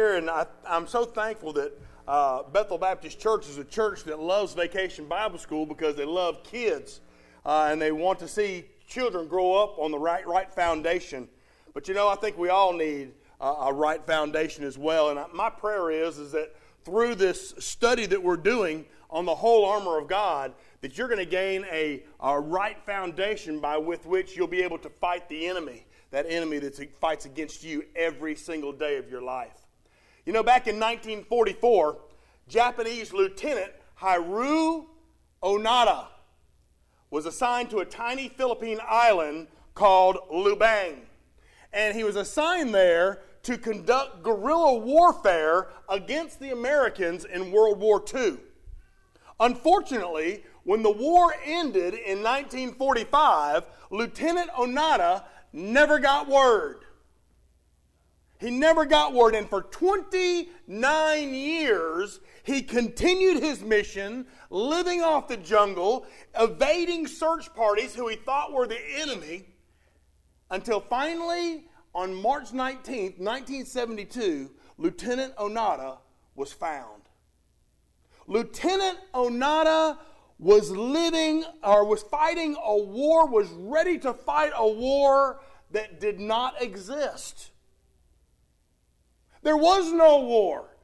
here, and I, am so thankful that uh, Bethel Baptist Church is a church that loves Vacation Bible School because they love kids uh, and they want to see children grow up on the right, right foundation. But you know, I think we all need uh, a right foundation as well. And I, my prayer is, is that through this study that we're doing on the whole armor of God, that you're going to gain a, a right foundation by with which you'll be able to fight the enemy, that enemy that fights against you every single day of your life. You know, back in 1944, Japanese Lieutenant Hiroo Onoda was assigned to a tiny Philippine island called Lubang. And he was assigned there to conduct guerrilla warfare against the Americans in World War II. Unfortunately, when the war ended in 1945, Lieutenant Onoda never got word. He never got word, and for 29 years, he continued his mission, living off the jungle, evading search parties who he thought were the enemy, until finally, on March 19, 1972, Lieutenant Onoda was found. Lieutenant Onoda was living or was fighting a war, was ready to fight a war that did not exist. There was no war,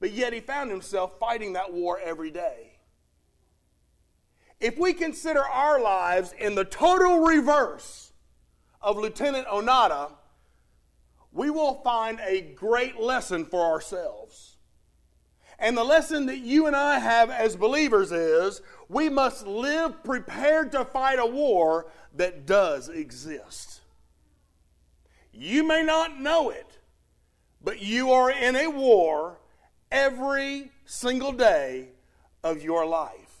but yet he found himself fighting that war every day. If we consider our lives in the total reverse of Lieutenant Onoda, we will find a great lesson for ourselves. And the lesson that you and I have as believers is we must live prepared to fight a war that does exist. You may not know it, but you are in a war every single day of your life.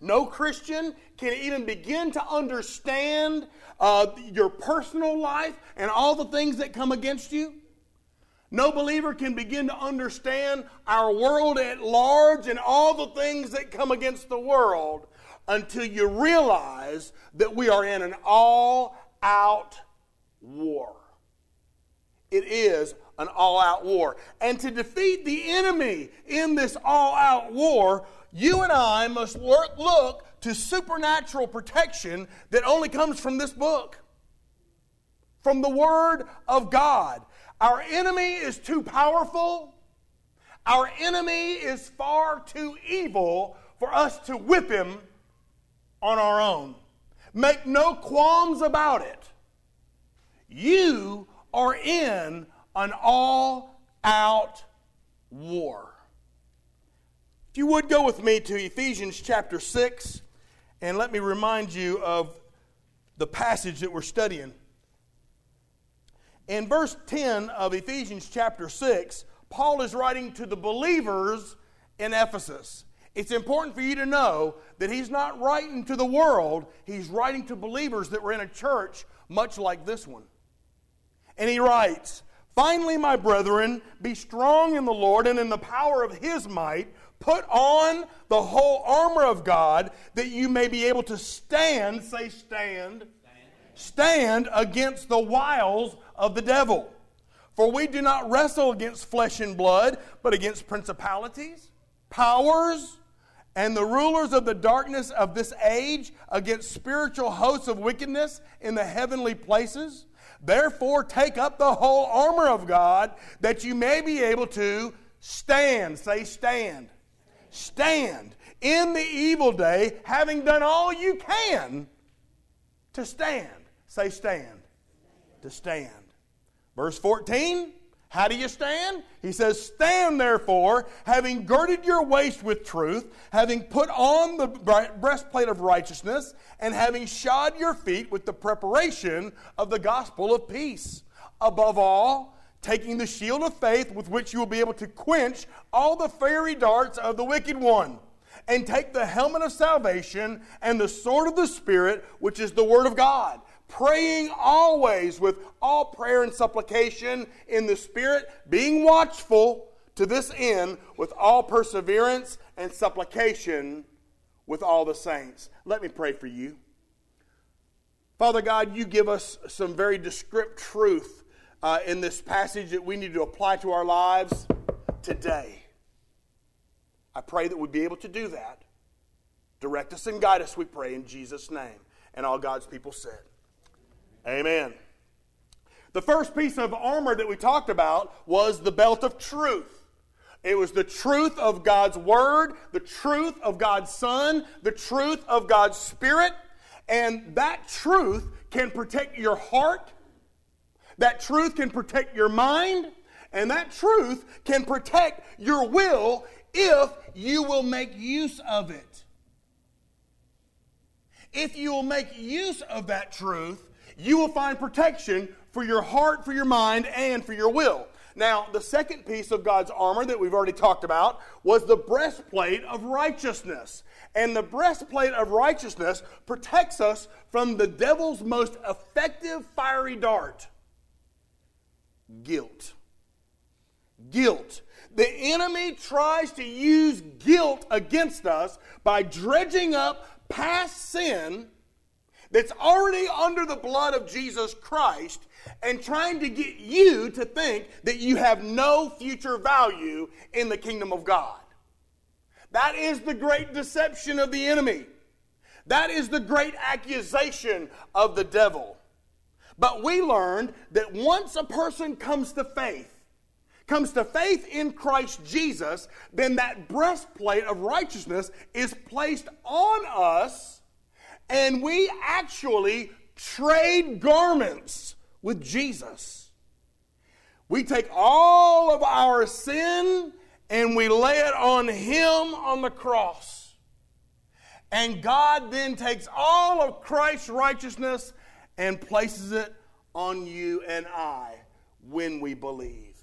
No Christian can even begin to understand uh, your personal life and all the things that come against you. No believer can begin to understand our world at large and all the things that come against the world until you realize that we are in an all out war. It is an all out war. And to defeat the enemy in this all out war, you and I must look to supernatural protection that only comes from this book, from the Word of God. Our enemy is too powerful. Our enemy is far too evil for us to whip him on our own. Make no qualms about it. You are in an all out war. If you would go with me to Ephesians chapter 6, and let me remind you of the passage that we're studying. In verse 10 of Ephesians chapter 6, Paul is writing to the believers in Ephesus. It's important for you to know that he's not writing to the world, he's writing to believers that were in a church much like this one. And he writes, Finally, my brethren, be strong in the Lord and in the power of his might. Put on the whole armor of God that you may be able to stand, say, stand, stand against the wiles of the devil. For we do not wrestle against flesh and blood, but against principalities, powers, and the rulers of the darkness of this age, against spiritual hosts of wickedness in the heavenly places. Therefore, take up the whole armor of God that you may be able to stand. Say, stand. Stand in the evil day, having done all you can to stand. Say, stand. To stand. Verse 14. How do you stand? He says, Stand therefore, having girded your waist with truth, having put on the breastplate of righteousness, and having shod your feet with the preparation of the gospel of peace. Above all, taking the shield of faith with which you will be able to quench all the fiery darts of the wicked one. And take the helmet of salvation and the sword of the Spirit, which is the Word of God. Praying always with all prayer and supplication in the Spirit, being watchful to this end with all perseverance and supplication with all the saints. Let me pray for you. Father God, you give us some very descriptive truth uh, in this passage that we need to apply to our lives today. I pray that we'd be able to do that. Direct us and guide us, we pray, in Jesus' name. And all God's people said, Amen. The first piece of armor that we talked about was the belt of truth. It was the truth of God's Word, the truth of God's Son, the truth of God's Spirit. And that truth can protect your heart, that truth can protect your mind, and that truth can protect your will if you will make use of it. If you will make use of that truth, you will find protection for your heart, for your mind, and for your will. Now, the second piece of God's armor that we've already talked about was the breastplate of righteousness. And the breastplate of righteousness protects us from the devil's most effective fiery dart guilt. Guilt. The enemy tries to use guilt against us by dredging up past sin that's already under the blood of Jesus Christ and trying to get you to think that you have no future value in the kingdom of God. That is the great deception of the enemy. That is the great accusation of the devil. But we learned that once a person comes to faith, comes to faith in Christ Jesus, then that breastplate of righteousness is placed on us, and we actually trade garments with Jesus. We take all of our sin and we lay it on Him on the cross. And God then takes all of Christ's righteousness and places it on you and I when we believe.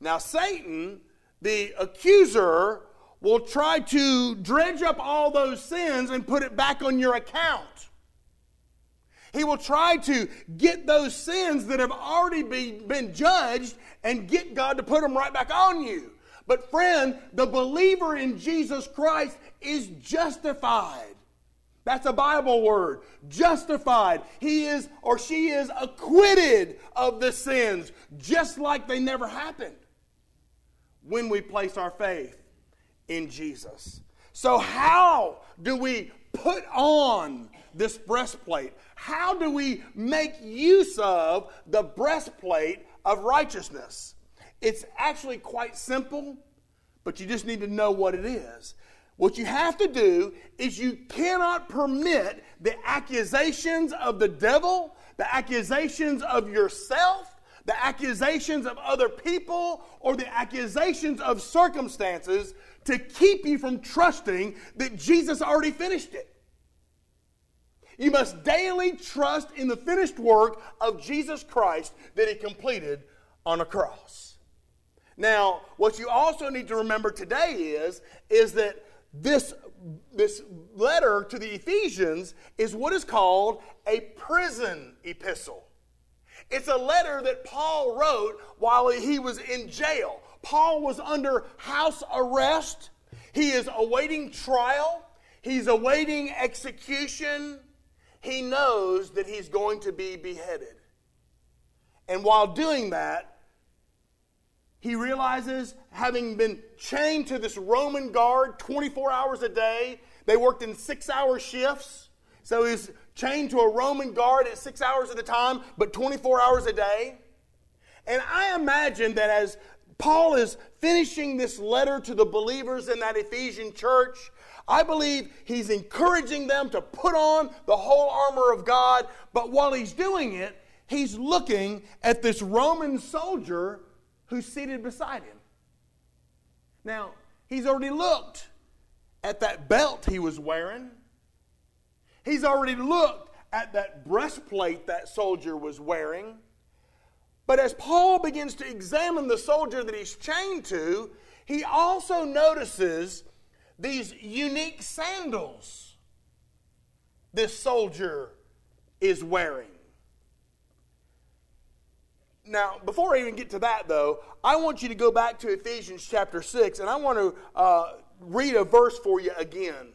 Now, Satan, the accuser, will try to dredge up all those sins and put it back on your account. He will try to get those sins that have already be, been judged and get God to put them right back on you. But, friend, the believer in Jesus Christ is justified. That's a Bible word. Justified. He is or she is acquitted of the sins, just like they never happened when we place our faith in Jesus. So, how do we put on this breastplate? How do we make use of the breastplate of righteousness? It's actually quite simple, but you just need to know what it is. What you have to do is you cannot permit the accusations of the devil, the accusations of yourself, the accusations of other people, or the accusations of circumstances to keep you from trusting that Jesus already finished it. You must daily trust in the finished work of Jesus Christ that he completed on a cross. Now, what you also need to remember today is, is that this, this letter to the Ephesians is what is called a prison epistle. It's a letter that Paul wrote while he was in jail. Paul was under house arrest. He is awaiting trial. He's awaiting execution. He knows that he's going to be beheaded. And while doing that, he realizes, having been chained to this Roman guard 24 hours a day, they worked in six hour shifts. So he's chained to a Roman guard at six hours at a time, but 24 hours a day. And I imagine that as Paul is finishing this letter to the believers in that Ephesian church, I believe he's encouraging them to put on the whole armor of God. But while he's doing it, he's looking at this Roman soldier who's seated beside him. Now, he's already looked at that belt he was wearing. He's already looked at that breastplate that soldier was wearing. But as Paul begins to examine the soldier that he's chained to, he also notices these unique sandals this soldier is wearing. Now, before I even get to that, though, I want you to go back to Ephesians chapter 6, and I want to uh, read a verse for you again.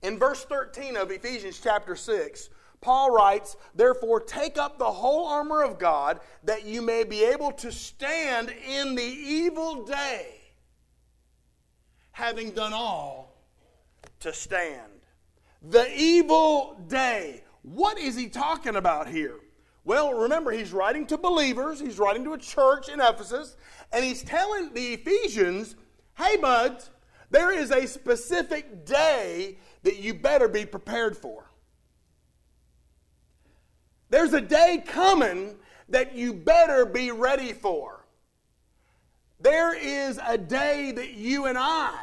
In verse 13 of Ephesians chapter 6, Paul writes, Therefore, take up the whole armor of God that you may be able to stand in the evil day, having done all to stand. The evil day. What is he talking about here? Well, remember, he's writing to believers, he's writing to a church in Ephesus, and he's telling the Ephesians, hey, buds, there is a specific day that you better be prepared for. There's a day coming that you better be ready for. There is a day that you and I,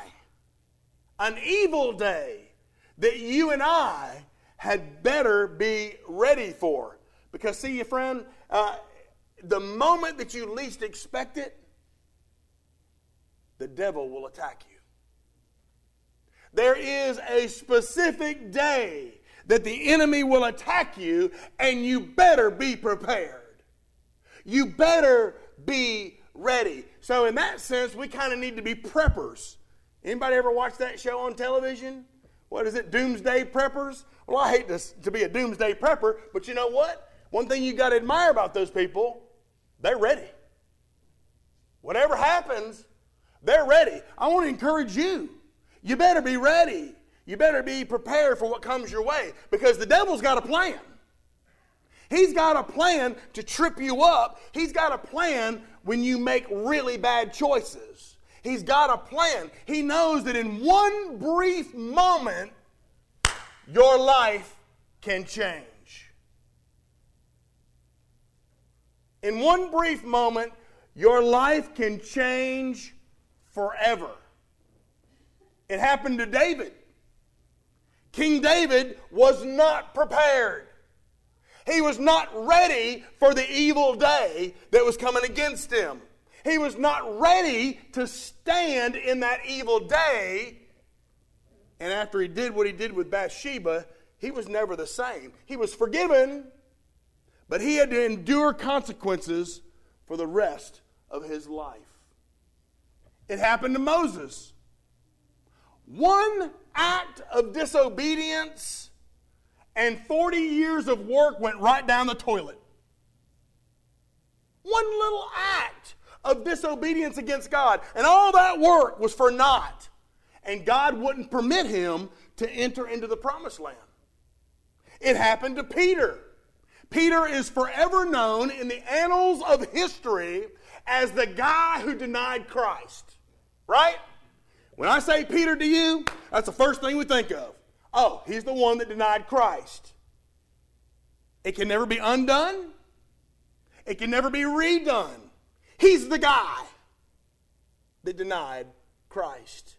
an evil day, that you and I had better be ready for. Because, see, your friend, uh, the moment that you least expect it, the devil will attack you. There is a specific day that the enemy will attack you, and you better be prepared. You better be ready. So, in that sense, we kind of need to be preppers. Anybody ever watch that show on television? What is it, Doomsday Preppers? Well, I hate to, to be a doomsday prepper, but you know what? One thing you got to admire about those people, they're ready. Whatever happens, they're ready. I want to encourage you. You better be ready. You better be prepared for what comes your way because the devil's got a plan. He's got a plan to trip you up. He's got a plan when you make really bad choices. He's got a plan. He knows that in one brief moment, your life can change. In one brief moment, your life can change forever. It happened to David. King David was not prepared. He was not ready for the evil day that was coming against him. He was not ready to stand in that evil day. And after he did what he did with Bathsheba, he was never the same. He was forgiven, but he had to endure consequences for the rest of his life. It happened to Moses. One act of disobedience, and 40 years of work went right down the toilet. One little act of disobedience against God, and all that work was for naught. And God wouldn't permit him to enter into the promised land. It happened to Peter. Peter is forever known in the annals of history as the guy who denied Christ, right? When I say Peter to you, that's the first thing we think of. Oh, he's the one that denied Christ. It can never be undone, it can never be redone. He's the guy that denied Christ.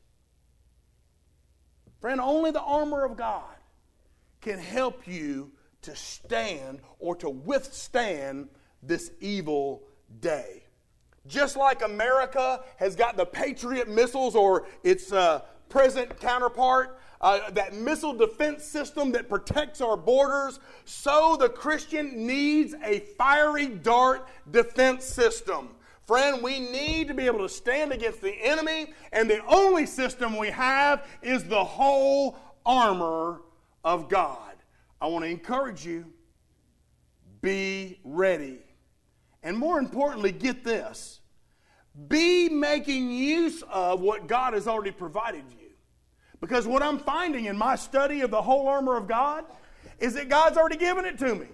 Friend, only the armor of God can help you to stand or to withstand this evil day. Just like America has got the Patriot missiles or its uh, present counterpart, uh, that missile defense system that protects our borders, so the Christian needs a fiery dart defense system. Friend, we need to be able to stand against the enemy, and the only system we have is the whole armor of God. I want to encourage you be ready. And more importantly, get this be making use of what God has already provided you. Because what I'm finding in my study of the whole armor of God is that God's already given it to me.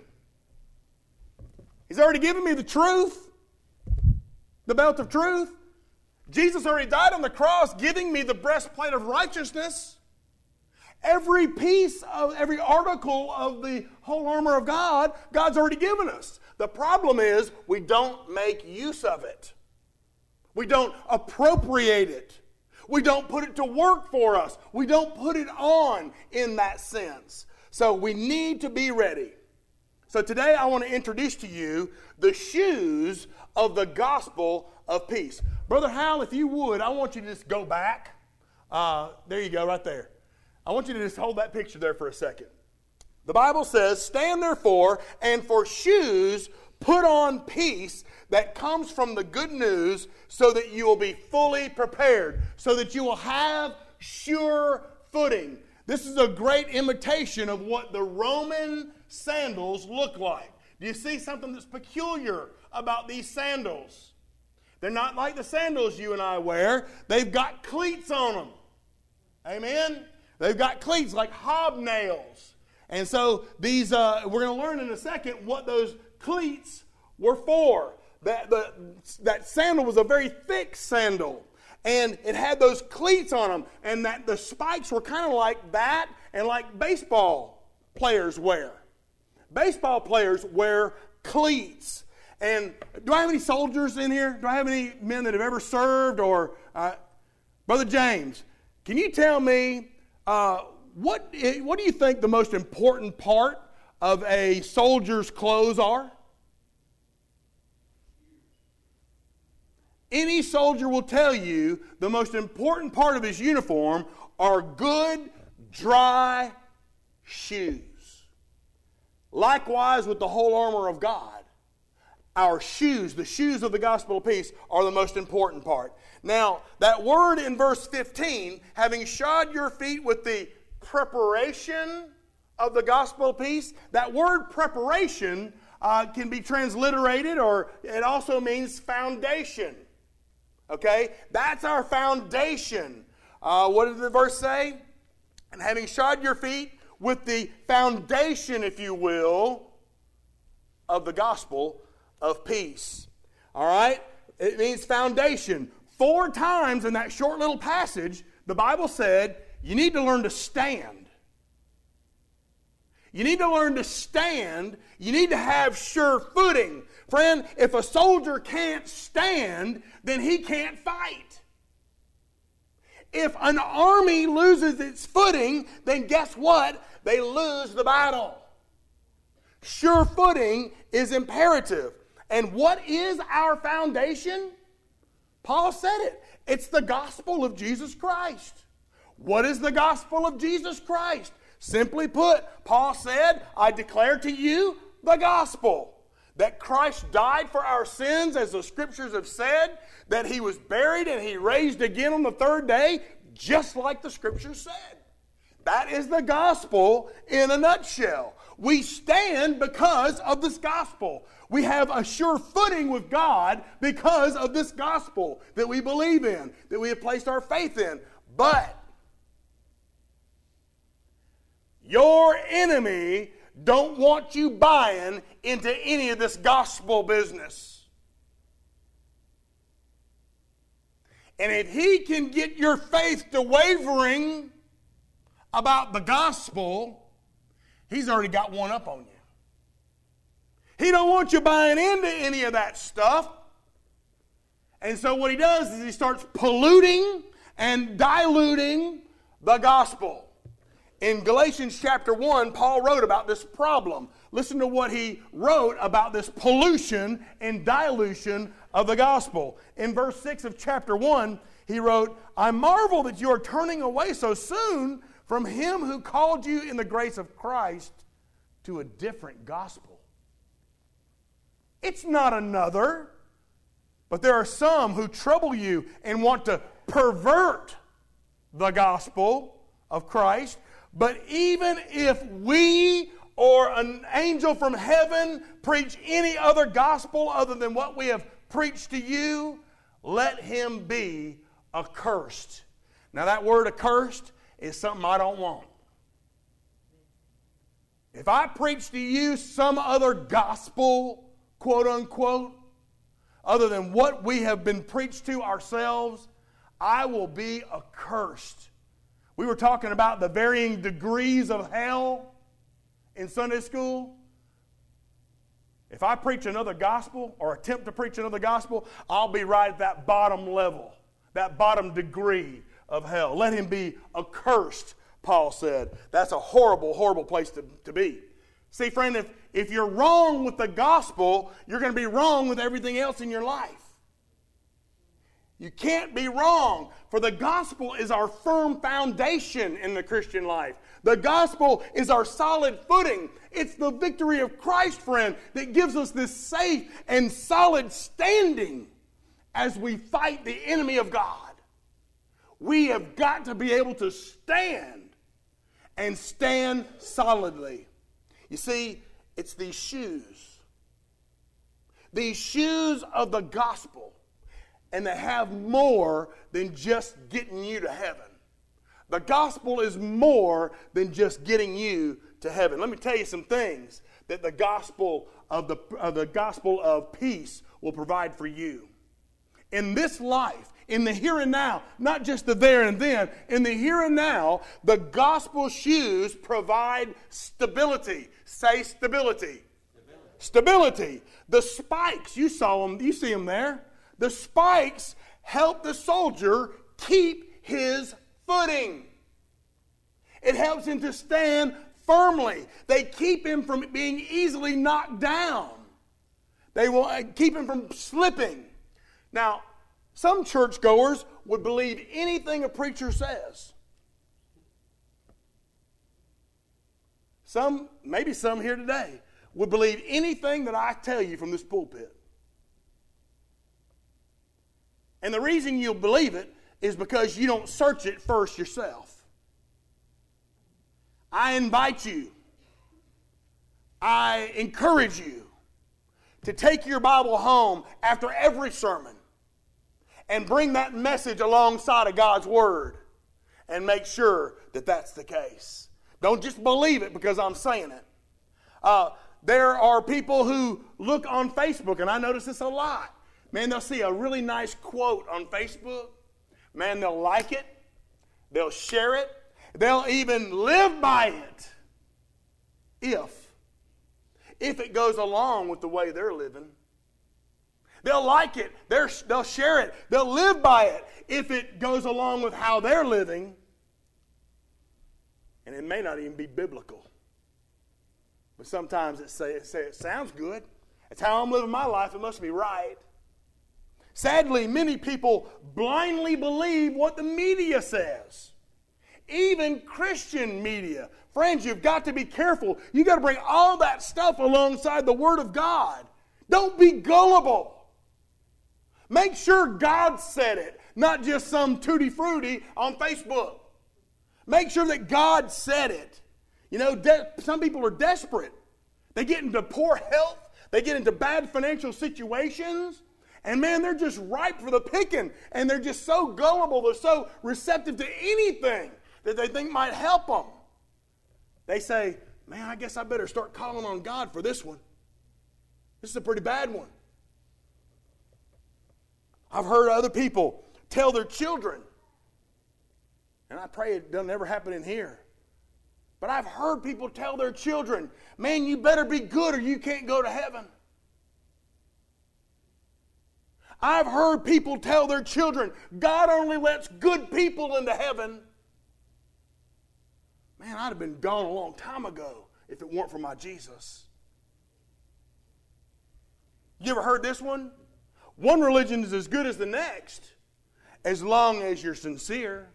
He's already given me the truth, the belt of truth. Jesus already died on the cross, giving me the breastplate of righteousness. Every piece of every article of the whole armor of God, God's already given us. The problem is we don't make use of it. We don't appropriate it. We don't put it to work for us. We don't put it on in that sense. So we need to be ready. So today I want to introduce to you the shoes of the gospel of peace. Brother Hal, if you would, I want you to just go back. Uh, there you go, right there. I want you to just hold that picture there for a second. The Bible says, Stand therefore, and for shoes put on peace that comes from the good news, so that you will be fully prepared, so that you will have sure footing, This is a great imitation of what the Roman sandals look like. Do you see something that's peculiar about these sandals? They're not like the sandals you and I wear, they've got cleats on them. Amen? They've got cleats like hobnails. And so these, uh, we're going to learn in a second what those cleats were for. That, the, that sandal was a very thick sandal. And it had those cleats on them. And that the spikes were kind of like that and like baseball players wear. Baseball players wear cleats. And do I have any soldiers in here? Do I have any men that have ever served? Or, uh, Brother James, can you tell me uh, what, what do you think the most important part of a soldier's clothes are? Any soldier will tell you the most important part of his uniform are good, dry shoes. Likewise, with the whole armor of God, our shoes, the shoes of the gospel of peace, are the most important part. Now, that word in verse 15, having shod your feet with the preparation of the gospel of peace, that word preparation uh, can be transliterated or it also means foundation. Okay? That's our foundation. Uh, what did the verse say? And having shod your feet with the foundation, if you will, of the gospel of peace. All right? It means foundation. Four times in that short little passage, the Bible said you need to learn to stand. You need to learn to stand. You need to have sure footing. Friend, if a soldier can't stand, then he can't fight. If an army loses its footing, then guess what? They lose the battle. Sure footing is imperative. And what is our foundation? Paul said it it's the gospel of Jesus Christ. What is the gospel of Jesus Christ? Simply put, Paul said, I declare to you the gospel that Christ died for our sins, as the scriptures have said, that he was buried and he raised again on the third day, just like the scriptures said. That is the gospel in a nutshell. We stand because of this gospel. We have a sure footing with God because of this gospel that we believe in, that we have placed our faith in. But your enemy don't want you buying into any of this gospel business. And if he can get your faith to wavering about the gospel, he's already got one up on you. He don't want you buying into any of that stuff. And so what he does is he starts polluting and diluting the gospel. In Galatians chapter 1, Paul wrote about this problem. Listen to what he wrote about this pollution and dilution of the gospel. In verse 6 of chapter 1, he wrote, I marvel that you are turning away so soon from him who called you in the grace of Christ to a different gospel. It's not another, but there are some who trouble you and want to pervert the gospel of Christ. But even if we or an angel from heaven preach any other gospel other than what we have preached to you, let him be accursed. Now, that word accursed is something I don't want. If I preach to you some other gospel, quote unquote, other than what we have been preached to ourselves, I will be accursed. We were talking about the varying degrees of hell in Sunday school. If I preach another gospel or attempt to preach another gospel, I'll be right at that bottom level, that bottom degree of hell. Let him be accursed, Paul said. That's a horrible, horrible place to, to be. See, friend, if, if you're wrong with the gospel, you're going to be wrong with everything else in your life. You can't be wrong, for the gospel is our firm foundation in the Christian life. The gospel is our solid footing. It's the victory of Christ, friend, that gives us this safe and solid standing as we fight the enemy of God. We have got to be able to stand. and stand solidly. You see, it's these shoes. These shoes of the gospel. And they have more than just getting you to heaven. The gospel is more than just getting you to heaven. Let me tell you some things that the gospel of the, the gospel of peace will provide for you. In this life, in the here and now, not just the there and then, in the here and now, the gospel shoes provide stability. Say stability. Stability. stability. The spikes, you saw them, you see them there. The spikes help the soldier keep his footing. It helps him to stand firmly. They keep him from being easily knocked down. They will uh, keep him from slipping. Now, some churchgoers would believe anything a preacher says. Some, maybe some here today, would believe anything that I tell you from this pulpit. And the reason you'll believe it is because you don't search it first yourself. I invite you, I encourage you to take your Bible home after every sermon and bring that message alongside of God's Word and make sure that that's the case. Don't just believe it because I'm saying it. Uh, there are people who look on Facebook, and I notice this a lot. Man, they'll see a really nice quote on Facebook. Man, they'll like it, they'll share it, they'll even live by it if if it goes along with the way they're living. They'll like it, they they'll share it, they'll live by it if it goes along with how they're living. And it may not even be biblical. But sometimes it, say, it, say, it sounds good. It's how I'm living my life, it must be right. Sadly, many people blindly believe what the media says. Even Christian media. Friends, you've got to be careful. You've got to bring all that stuff alongside the Word of God. Don't be gullible. Make sure God said it, not just some tutti frutti on Facebook. Make sure that God said it. You know, de- some people are desperate. They get into poor health, they get into bad financial situations, and man, they're just ripe for the picking. And they're just so gullible, they're so receptive to anything that they think might help them. They say, man, I guess I better start calling on God for this one. This is a pretty bad one. I've heard other people tell their children, and I pray it doesn't ever happen in here. But I've heard people tell their children, man, you better be good or you can't go to heaven. I've heard people tell their children, God only lets good people into heaven. Man, I'd have been gone a long time ago if it weren't for my Jesus. You ever heard this one? One religion is as good as the next as long as you're sincere.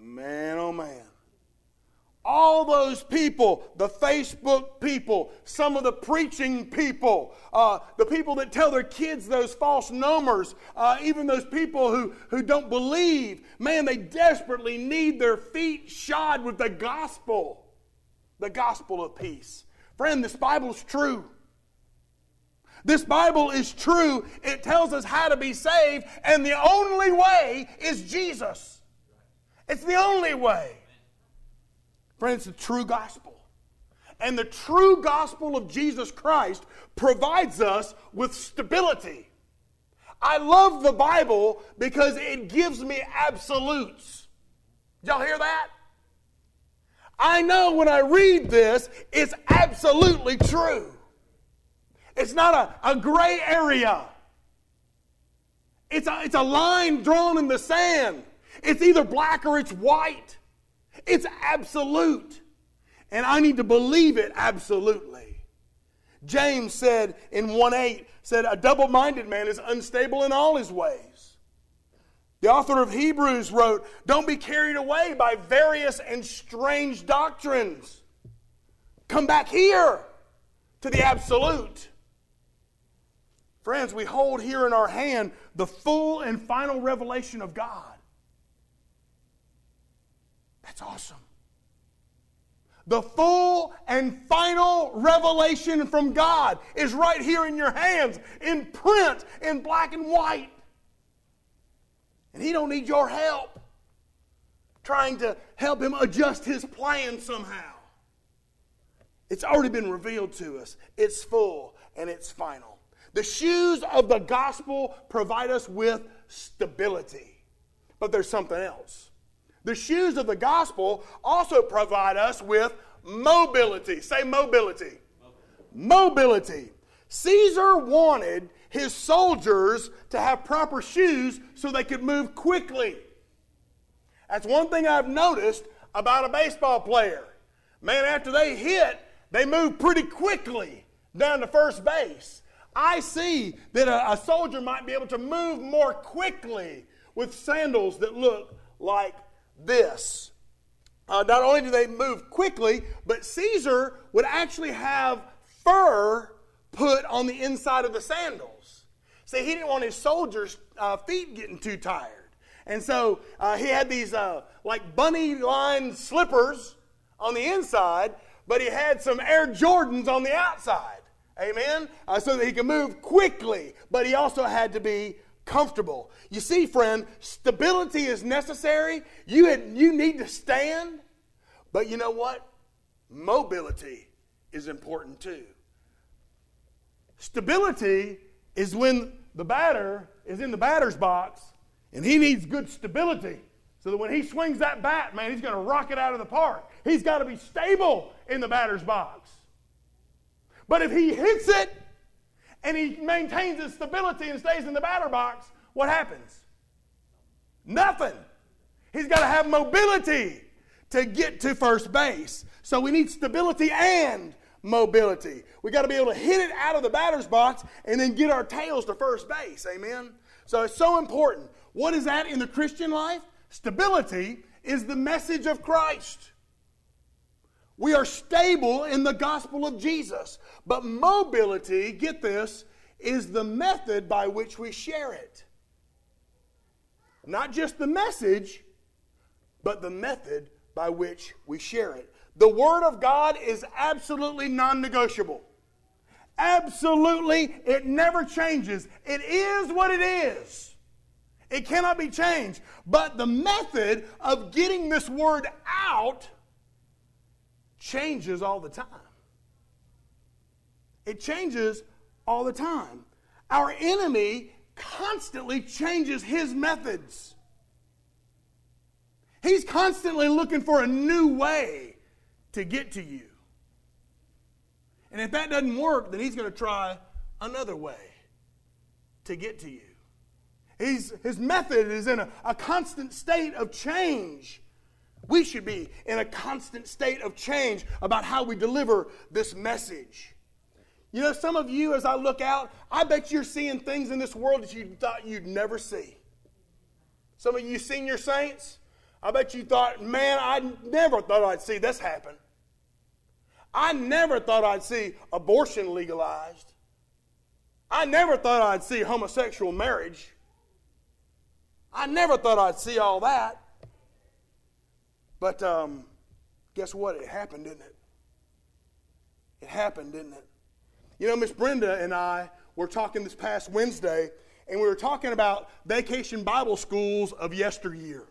Man, oh man. All those people, the Facebook people, some of the preaching people, uh, the people that tell their kids those false numbers, uh, even those people who, who don't believe, man, they desperately need their feet shod with the gospel, the gospel of peace. Friend, this Bible's true. This Bible is true. It tells us how to be saved, and the only way is Jesus. It's the only way. Friends, the true gospel. And the true gospel of Jesus Christ provides us with stability. I love the Bible because it gives me absolutes. Y'all hear that? I know when I read this, it's absolutely true. It's not a, a gray area. It's a, it's a line drawn in the sand. It's either black or it's white. It's absolute. And I need to believe it absolutely. James said in 1 8, said, A double minded man is unstable in all his ways. The author of Hebrews wrote, Don't be carried away by various and strange doctrines. Come back here to the absolute. Friends, we hold here in our hand the full and final revelation of God. That's awesome. The full and final revelation from God is right here in your hands, in print, in black and white. And He don't need your help trying to help Him adjust His plan somehow. It's already been revealed to us. It's full and it's final. The shoes of the gospel provide us with stability. But there's something else. The shoes of the gospel also provide us with mobility. Say mobility. Mobility. Caesar wanted his soldiers to have proper shoes so they could move quickly. That's one thing I've noticed about a baseball player. Man, after they hit, they move pretty quickly down to first base. I see that a, a soldier might be able to move more quickly with sandals that look like this. Uh, not only do they move quickly, but Caesar would actually have fur put on the inside of the sandals. See, he didn't want his soldiers' uh, feet getting too tired. And so uh, he had these uh, like bunny line slippers on the inside, but he had some Air Jordans on the outside. Amen? Uh, so that he could move quickly, but he also had to be comfortable. You see, friend, stability is necessary. You, had, you need to stand, but you know what? Mobility is important too. Stability is when the batter is in the batter's box and he needs good stability so that when he swings that bat, man, he's going to rock it out of the park. He's got to be stable in the batter's box. But if he hits it and he maintains his stability and stays in the batter box, what happens? Nothing. He's got to have mobility to get to first base. So we need stability and mobility. We got to be able to hit it out of the batter's box and then get our tails to first base. Amen. So it's so important. What is that in the Christian life? Stability is the message of Christ. We are stable in the gospel of Jesus. But mobility, get this, is the method by which we share it. Not just the message, but the method by which we share it. The Word of God is absolutely non negotiable. Absolutely, it never changes. It is what it is. It cannot be changed. But the method of getting this Word out changes all the time. It changes all the time. Our enemy constantly changes his methods. He's constantly looking for a new way to get to you. And if that doesn't work, then he's going to try another way to get to you. He's, his method is in a, a constant state of change. We should be in a constant state of change about how we deliver this message. You know, some of you, as I look out, I bet you're seeing things in this world that you thought you'd never see. Some of you senior saints, I bet you thought, man, I never thought I'd see this happen. I never thought I'd see abortion legalized. I never thought I'd see homosexual marriage. I never thought I'd see all that. But um, guess what? It happened, didn't it? It happened, didn't it? You know, Miss Brenda and I were talking this past Wednesday, and we were talking about vacation Bible schools of yesteryear.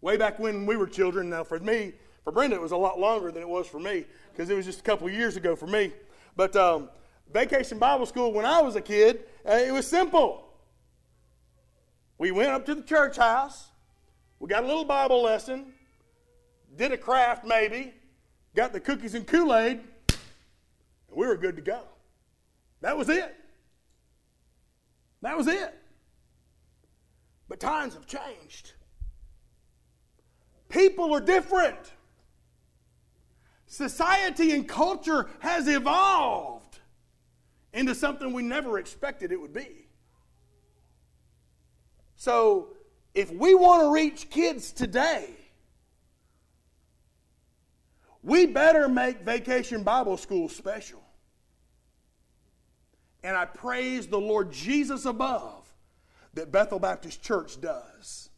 Way back when we were children. Now, for me, for Brenda, it was a lot longer than it was for me because it was just a couple years ago for me. But um, vacation Bible school when I was a kid, uh, it was simple. We went up to the church house, we got a little Bible lesson, did a craft maybe, got the cookies and Kool Aid, and we were good to go. That was it. That was it. But times have changed. People are different. Society and culture has evolved into something we never expected it would be. So, if we want to reach kids today, we better make Vacation Bible School special. And I praise the Lord Jesus above that Bethel Baptist Church does.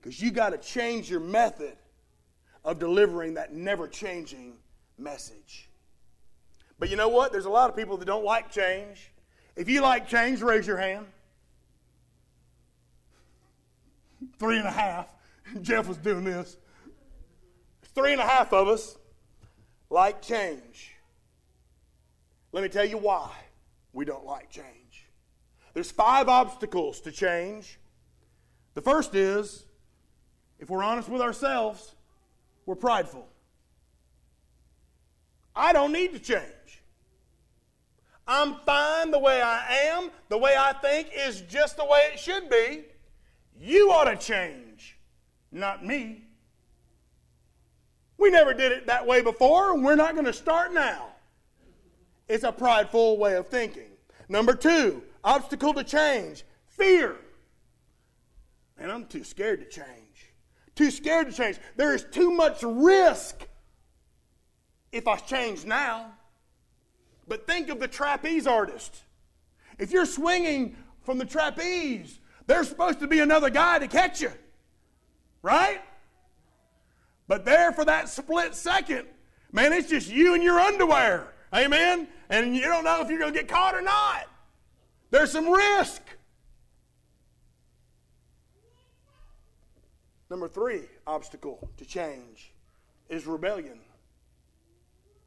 Because you got to change your method of delivering that never changing message. But you know what? There's a lot of people that don't like change. If you like change, raise your hand. Three and a half. Jeff was doing this. Three and a half of us like change. Let me tell you why we don't like change. There's five obstacles to change. The first is, if we're honest with ourselves, we're prideful. I don't need to change. I'm fine the way I am. The way I think is just the way it should be. You ought to change, not me. We never did it that way before, and we're not going to start now. It's a prideful way of thinking. Number two, obstacle to change fear. And I'm too scared to change. Too scared to change. There is too much risk if I change now. But think of the trapeze artist. If you're swinging from the trapeze, there's supposed to be another guy to catch you, right? But there for that split second, man, it's just you and your underwear. Amen? And you don't know if you're going to get caught or not. There's some risk. Number three obstacle to change is rebellion.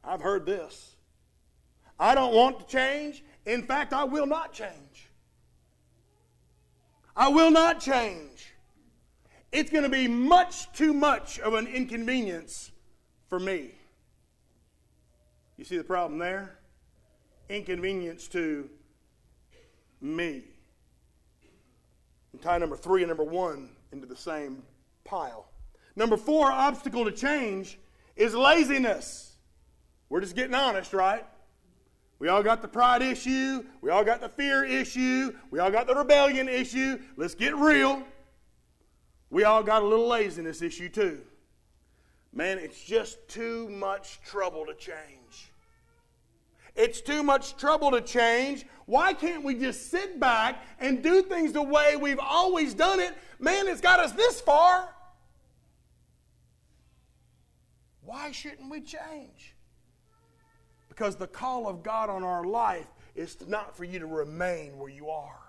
I've heard this. I don't want to change. In fact, I will not change. I will not change it's going to be much too much of an inconvenience for me. You see the problem there? Inconvenience to me. And tie number three and number one into the same pile. Number four, obstacle to change is laziness. We're just getting honest, right? We all got the pride issue. We all got the fear issue. We all got the rebellion issue. Let's get real. We all got a little laziness issue too. Man, it's just too much trouble to change. It's too much trouble to change. Why can't we just sit back and do things the way we've always done it? Man, it's got us this far. Why shouldn't we change? Because the call of God on our life is not for you to remain where you are.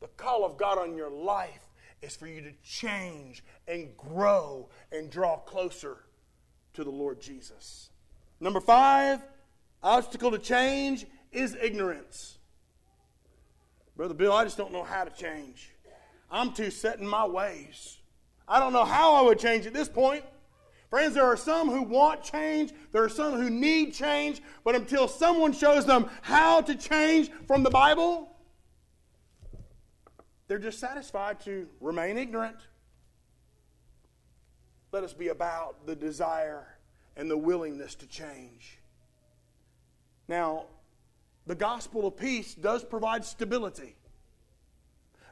The call of God on your life is for you to change and grow and draw closer to the Lord Jesus. Number five, obstacle to change is ignorance. Brother Bill, I just don't know how to change. I'm too set in my ways. I don't know how I would change at this point. Friends, there are some who want change, there are some who need change, but until someone shows them how to change from the Bible, they're just satisfied to remain ignorant. Let us be about the desire and the willingness to change. Now, the gospel of peace does provide stability.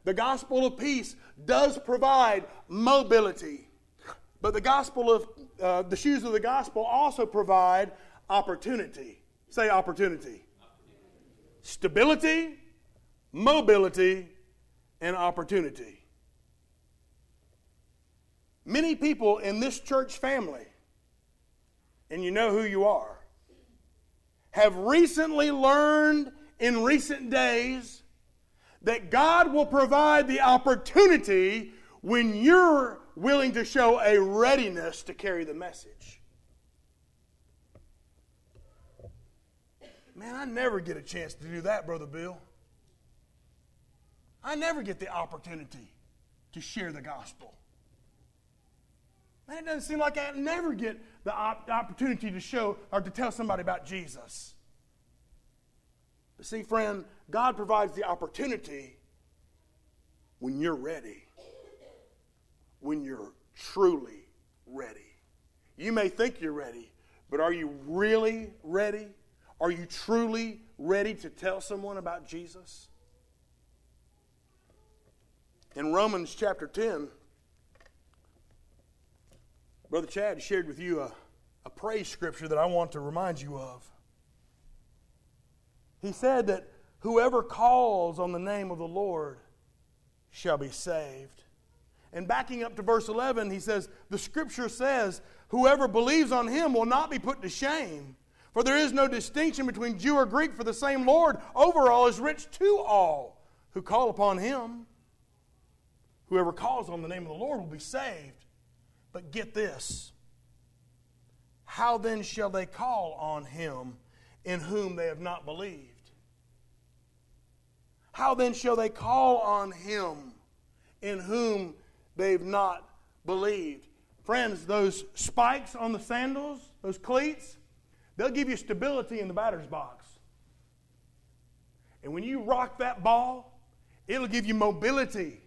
The gospel of peace does provide mobility. But the gospel of uh, the shoes of the gospel also provide opportunity. Say opportunity. Stability, mobility, and opportunity. Many people in this church family, and you know who you are, have recently learned in recent days that God will provide the opportunity when you're willing to show a readiness to carry the message. Man, I never get a chance to do that, Brother Bill. I never get the opportunity to share the gospel. Man, it doesn't seem like I never get the op- opportunity to show or to tell somebody about Jesus. But see, friend, God provides the opportunity when you're ready, when you're truly ready. You may think you're ready, but are you really ready? Are you truly ready to tell someone about Jesus? In Romans chapter 10, Brother Chad shared with you a, a praise scripture that I want to remind you of. He said that whoever calls on the name of the Lord shall be saved. And backing up to verse 11, he says, The scripture says, Whoever believes on him will not be put to shame. For there is no distinction between Jew or Greek, for the same Lord over all is rich to all who call upon him. Whoever calls on the name of the Lord will be saved. But get this how then shall they call on him in whom they have not believed? How then shall they call on him in whom they've not believed? Friends, those spikes on the sandals, those cleats, they'll give you stability in the batter's box. And when you rock that ball, it'll give you mobility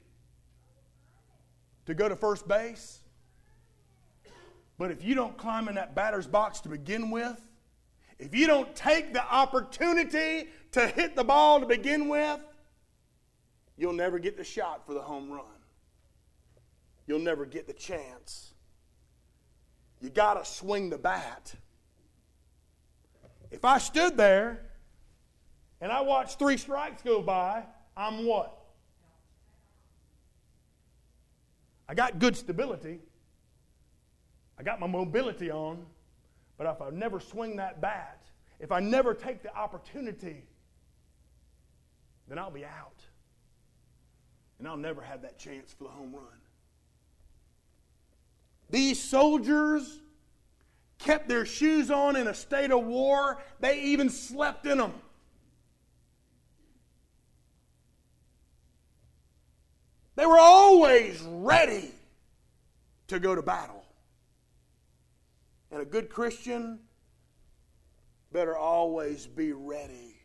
to go to first base. But if you don't climb in that batter's box to begin with, if you don't take the opportunity to hit the ball to begin with, you'll never get the shot for the home run. You'll never get the chance. You got to swing the bat. If I stood there and I watched three strikes go by, I'm what? I got good stability. I got my mobility on. But if I never swing that bat, if I never take the opportunity, then I'll be out. And I'll never have that chance for the home run. These soldiers kept their shoes on in a state of war, they even slept in them. They were always ready to go to battle. And a good Christian better always be ready,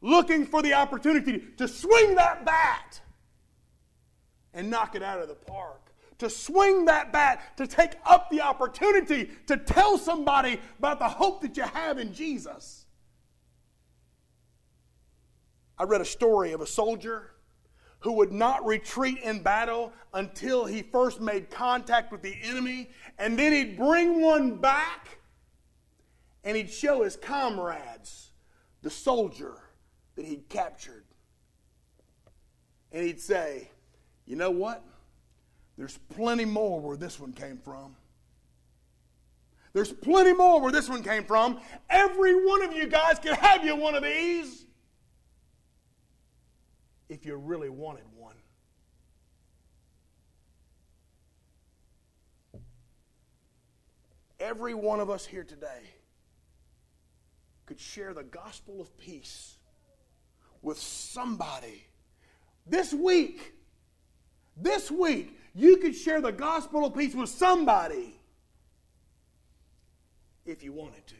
looking for the opportunity to swing that bat and knock it out of the park to swing that bat, to take up the opportunity to tell somebody about the hope that you have in Jesus. I read a story of a soldier who would not retreat in battle until he first made contact with the enemy, and then he'd bring one back and he'd show his comrades the soldier that he'd captured. And he'd say, You know what? There's plenty more where this one came from. There's plenty more where this one came from. Every one of you guys can have you one of these if you really wanted one. Every one of us here today could share the gospel of peace with somebody this week. This week, you could share the gospel of peace with somebody if you wanted to.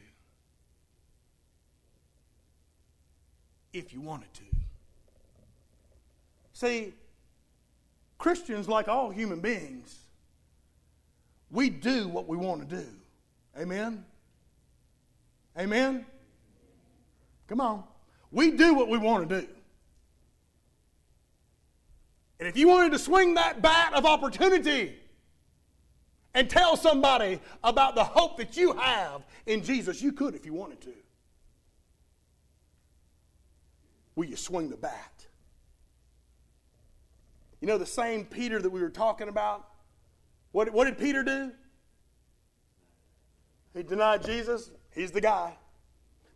If you wanted to. See, Christians, like all human beings, we do what we want to do. Amen? Amen? Come on. We do what we want to do. And if you wanted to swing that bat of opportunity and tell somebody about the hope that you have in Jesus, you could if you wanted to. Will you swing the bat? You know, the same Peter that we were talking about? What, what did Peter do? He denied Jesus. He's the guy.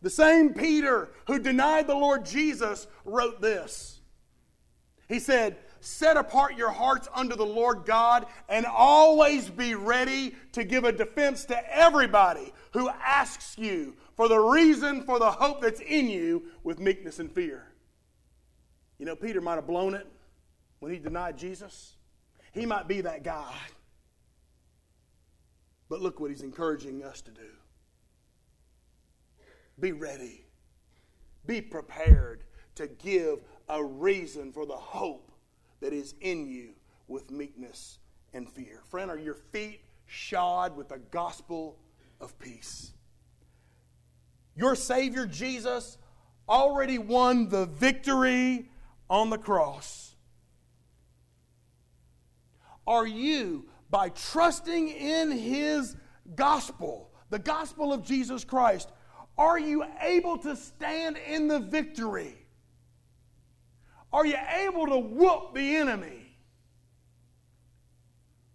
The same Peter who denied the Lord Jesus wrote this. He said, set apart your hearts unto the Lord God and always be ready to give a defense to everybody who asks you for the reason for the hope that's in you with meekness and fear. You know, Peter might have blown it when he denied Jesus. He might be that guy. But look what he's encouraging us to do be ready, be prepared to give a reason for the hope that is in you with meekness and fear. Friend, are your feet shod with the gospel of peace? Your Savior Jesus already won the victory on the cross. Are you, by trusting in His gospel, the gospel of Jesus Christ, are you able to stand in the victory? Are you able to whoop the enemy?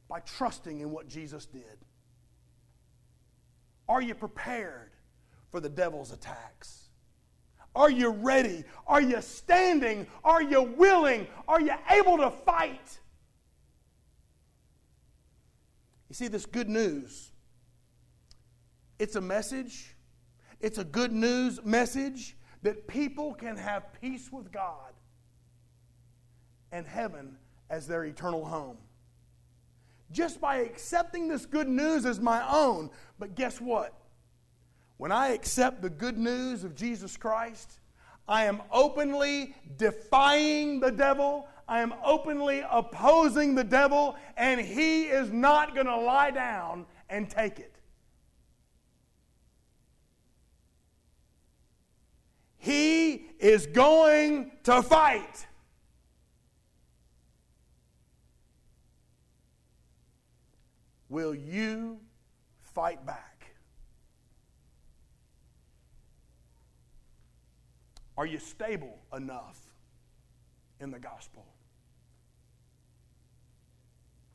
by trusting in what Jesus did? Are you prepared for the devil's attacks? Are you ready? Are you standing? Are you willing? Are you able to fight? You see, this good news, it's a message, it's a good news message that people can have peace with God and heaven as their eternal home. Just by accepting this good news as my own. But guess what? When I accept the good news of Jesus Christ, I am openly defying the devil. I am openly opposing the devil, and he is not going to lie down and take it. He is going to fight. Will you fight back? Are you stable enough in the gospel?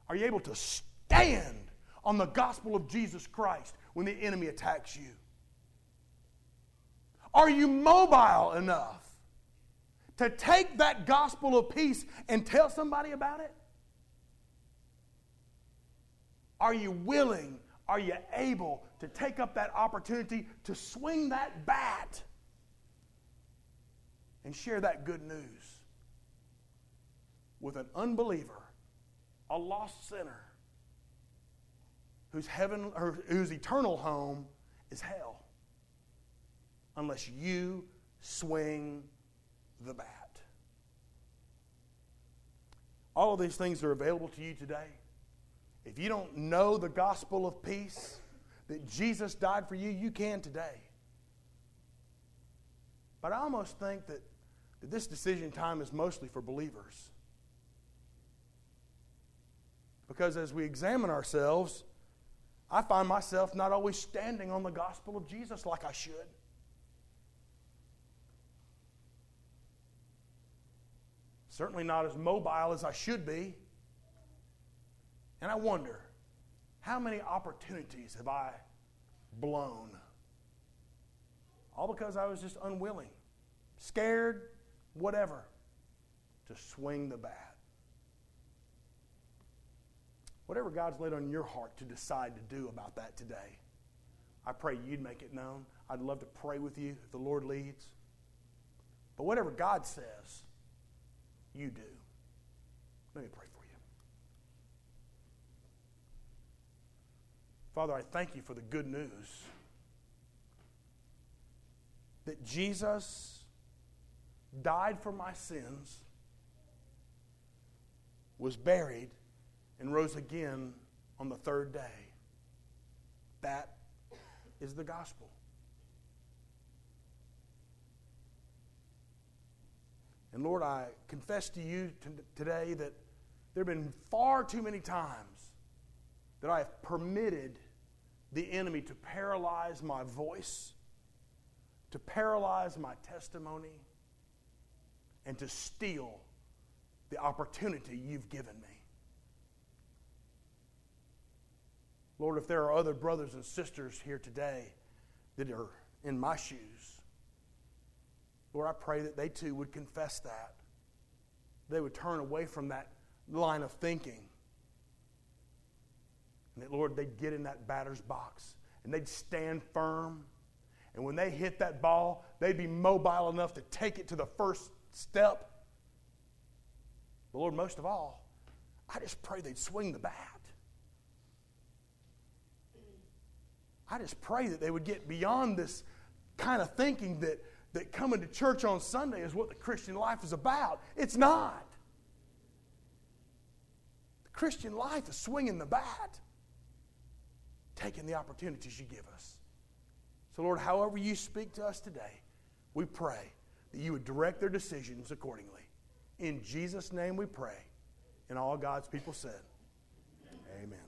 Are you able to stand on the gospel of Jesus Christ when the enemy attacks you? Are you mobile enough to take that gospel of peace and tell somebody about it? Are you willing? Are you able to take up that opportunity to swing that bat and share that good news with an unbeliever, a lost sinner whose heaven or whose eternal home is hell? unless you swing the bat. All of these things are available to you today. If you don't know the gospel of peace, that Jesus died for you, you can today. But I almost think that, that this decision time is mostly for believers. Because as we examine ourselves, I find myself not always standing on the gospel of Jesus like I should. Certainly not as mobile as I should be. And I wonder, how many opportunities have I blown? All because I was just unwilling, scared, whatever, to swing the bat. Whatever God's laid on your heart to decide to do about that today, I pray you'd make it known. I'd love to pray with you if the Lord leads. But whatever God says, you do. Let me pray for you. Father, I thank you for the good news that Jesus died for my sins, was buried, and rose again on the third day. That is the gospel. And Lord, I confess to you t- today that there have been far too many times that I have permitted the enemy to paralyze my voice, to paralyze my testimony, and to steal the opportunity you've given me. Lord, if there are other brothers and sisters here today that are in my shoes, Lord, I pray that they too would confess that. They would turn away from that line of thinking. And that, Lord, they'd get in that batter's box and they'd stand firm. And when they hit that ball, they'd be mobile enough to take it to the first step. But Lord, most of all, I just pray they'd swing the bat. I just pray that they would get beyond this kind of thinking that that coming to church on Sunday is what the Christian life is about. It's not. The Christian life is swinging the bat, taking the opportunities you give us. So, Lord, however you speak to us today, we pray that you would direct their decisions accordingly. In Jesus' name we pray. And all God's people said, Amen.